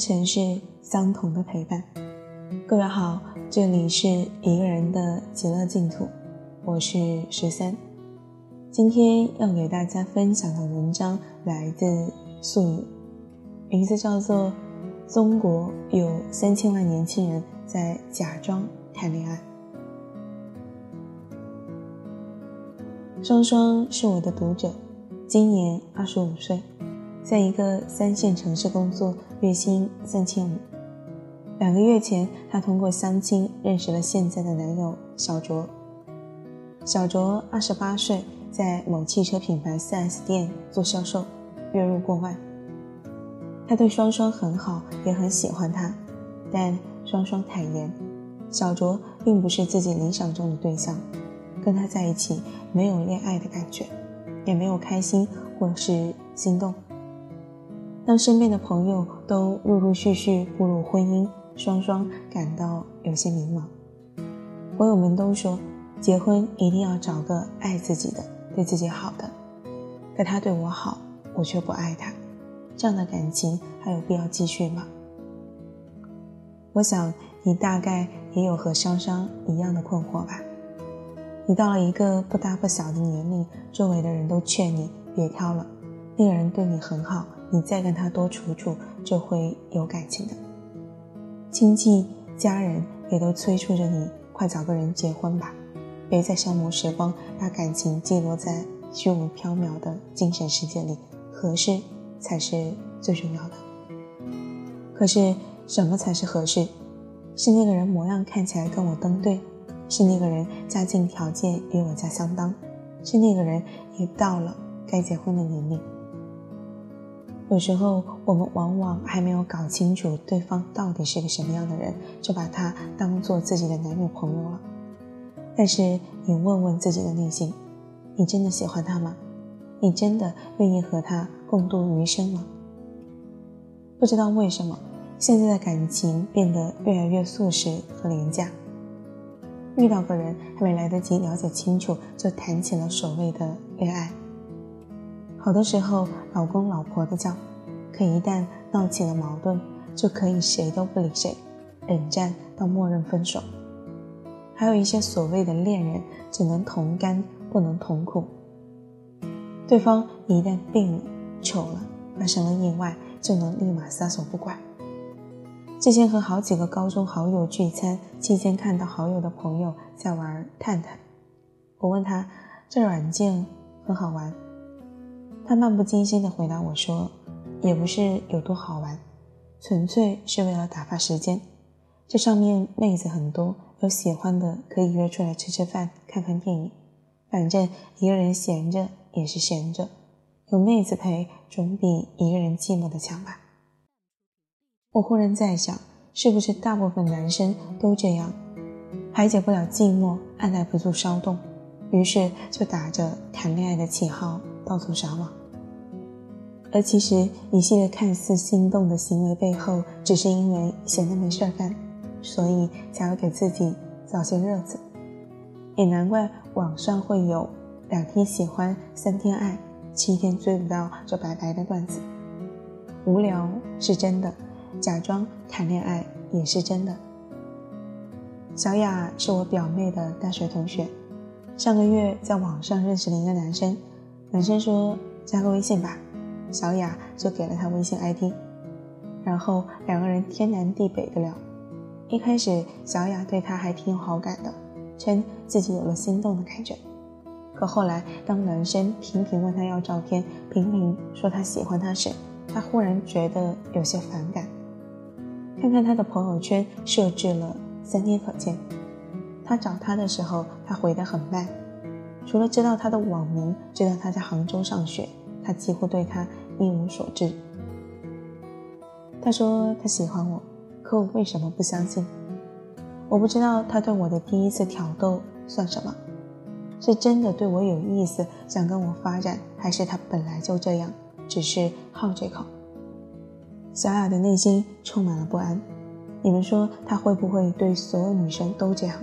城市，相同的陪伴。各位好，这里是一个人的极乐净土，我是十三。今天要给大家分享的文章来自素语，名字叫做《中国有三千万年轻人在假装谈恋爱》。双双是我的读者，今年二十五岁。在一个三线城市工作，月薪三千五。两个月前，她通过相亲认识了现在的男友小卓。小卓二十八岁，在某汽车品牌 4S 店做销售，月入过万。他对双双很好，也很喜欢她，但双双坦言，小卓并不是自己理想中的对象，跟他在一起没有恋爱的感觉，也没有开心或是心动。当身边的朋友都陆陆续续步入婚姻，双双感到有些迷茫。朋友们都说，结婚一定要找个爱自己的、对自己好的。可他对我好，我却不爱他，这样的感情还有必要继续吗？我想你大概也有和双双一样的困惑吧。你到了一个不大不小的年龄，周围的人都劝你别挑了，那个人对你很好。你再跟他多处处，就会有感情的。亲戚、家人也都催促着你快找个人结婚吧，别再消磨时光，把感情寄落在虚无缥缈的精神世界里。合适才是最重要的。可是什么才是合适？是那个人模样看起来跟我登对，是那个人家境条件与我家相当，是那个人也到了该结婚的年龄。有时候，我们往往还没有搞清楚对方到底是个什么样的人，就把他当做自己的男女朋友了。但是，你问问自己的内心，你真的喜欢他吗？你真的愿意和他共度余生吗？不知道为什么，现在的感情变得越来越速食和廉价。遇到个人，还没来得及了解清楚，就谈起了所谓的恋爱。好多时候，老公老婆的叫，可一旦闹起了矛盾，就可以谁都不理谁，冷战到默认分手。还有一些所谓的恋人，只能同甘不能同苦。对方一旦病了、糗了、发生了意外，就能立马撒手不管。之前和好几个高中好友聚餐期间，看到好友的朋友在玩探探，我问他，这软件很好玩。他漫不经心地回答我说：“也不是有多好玩，纯粹是为了打发时间。这上面妹子很多，有喜欢的可以约出来吃吃饭、看看电影。反正一个人闲着也是闲着，有妹子陪总比一个人寂寞的强吧。”我忽然在想，是不是大部分男生都这样，排解不了寂寞，按耐不住骚动，于是就打着谈恋爱的旗号到处撒网。而其实，一系列看似心动的行为背后，只是因为闲得没事儿干，所以才要给自己找些乐子。也难怪网上会有“两天喜欢，三天爱，七天追不到就拜拜”的段子。无聊是真的，假装谈恋爱也是真的。小雅是我表妹的大学同学，上个月在网上认识了一个男生，男生说加个微信吧。小雅就给了他微信 ID，然后两个人天南地北的聊。一开始，小雅对他还挺有好感的，称自己有了心动的感觉。可后来，当男生频频问他要照片，频频说他喜欢他时，他忽然觉得有些反感。看看他的朋友圈，设置了三天可见。他找他的时候，他回得很慢，除了知道他的网名，知道他在杭州上学。他几乎对他一无所知。他说他喜欢我，可我为什么不相信？我不知道他对我的第一次挑逗算什么，是真的对我有意思，想跟我发展，还是他本来就这样，只是好这口？小雅的内心充满了不安。你们说他会不会对所有女生都这样？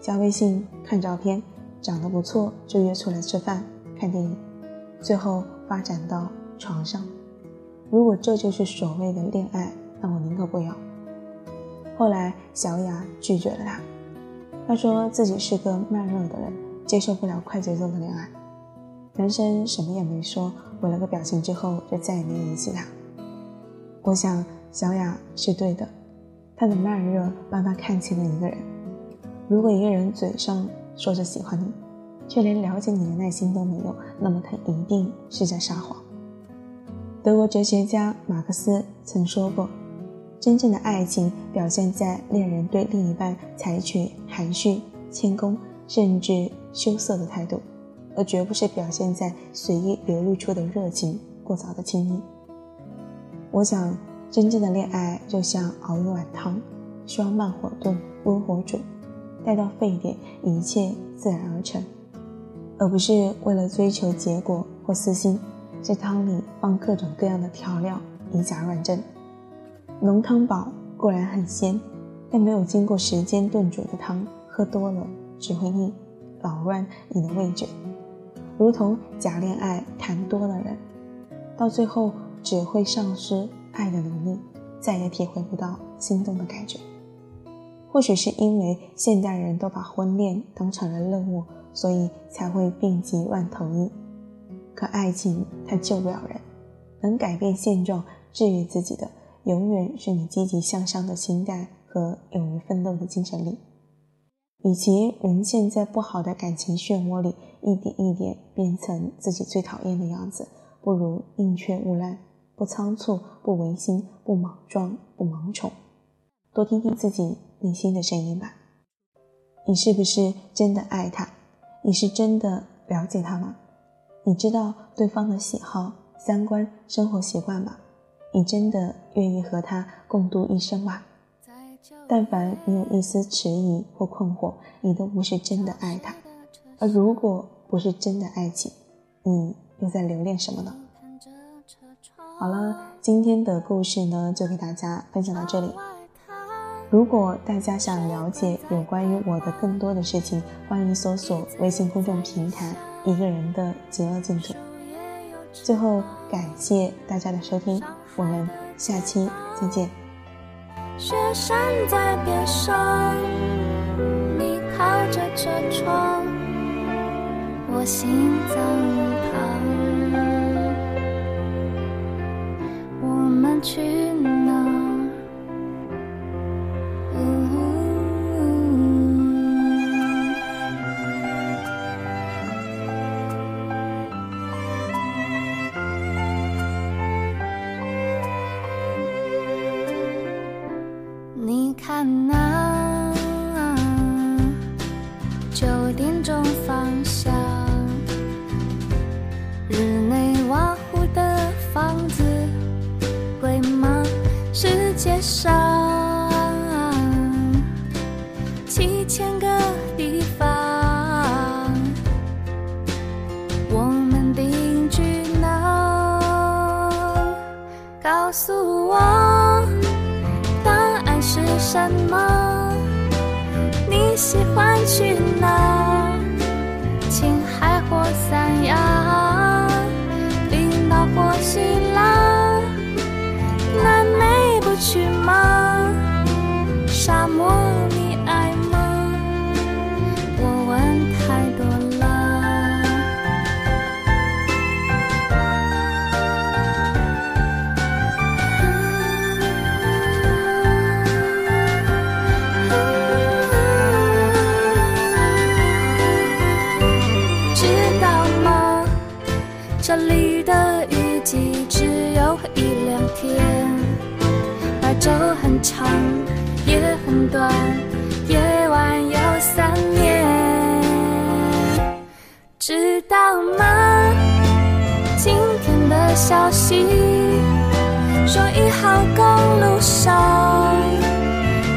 加微信、看照片，长得不错就约出来吃饭、看电影，最后。发展到床上，如果这就是所谓的恋爱，那我宁可不要。后来，小雅拒绝了他。她说自己是个慢热的人，接受不了快节奏的恋爱。男生什么也没说，回了个表情之后就再也没联系他。我想，小雅是对的，她的慢热帮他看清了一个人。如果一个人嘴上说着喜欢你，却连了解你的耐心都没有，那么他一定是在撒谎。德国哲学家马克思曾说过：“真正的爱情表现在恋人对另一半采取含蓄、谦恭，甚至羞涩的态度，而绝不是表现在随意流露出的热情、过早的亲密。”我想，真正的恋爱就像熬一碗汤，需要慢火炖、温火煮，待到沸点，一切自然而成，而不是为了追求结果或私心。在汤里放各种各样的调料，以假乱真。浓汤宝固然很鲜，但没有经过时间炖煮的汤，喝多了只会腻，扰乱你的味觉。如同假恋爱谈多的人，到最后只会丧失爱的能力，再也体会不到心动的感觉。或许是因为现代人都把婚恋当成了任务，所以才会病急乱投医。可爱情它救不了人，能改变现状、治愈自己的，永远是你积极向上的心态和勇于奋斗的精神力。与其沦陷在不好的感情漩涡里，一点一点变成自己最讨厌的样子，不如宁缺毋滥，不仓促，不违心，不莽撞，不盲从，多听听自己内心的声音吧。你是不是真的爱他？你是真的了解他吗？你知道对方的喜好、三观、生活习惯吗？你真的愿意和他共度一生吗？但凡你有一丝迟疑或困惑，你都不是真的爱他。而如果不是真的爱情，你又在留恋什么呢？好了，今天的故事呢，就给大家分享到这里。如果大家想了解有关于我的更多的事情，欢迎搜索微信公众平台。一个人的极乐净土。最后，感谢大家的收听，我们下期再见。雪山在边上，你靠着车窗，我心脏一旁，我们去哪。街上七千个地方。我们定居哪告诉我答案是什么？你喜欢去哪青海或三亚。长，也很短，夜晚有三年，知道吗？今天的消息说一号公路上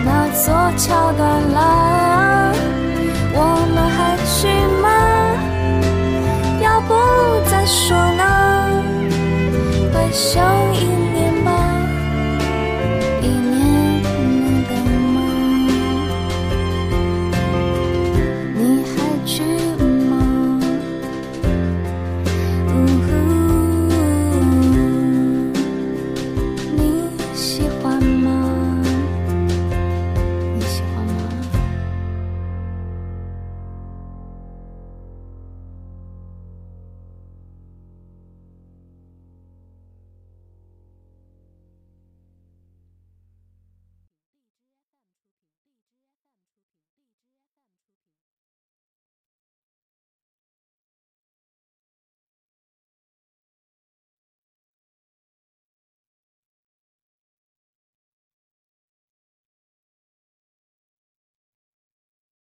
那座桥断了，我们还去吗？要不再说呢？回首。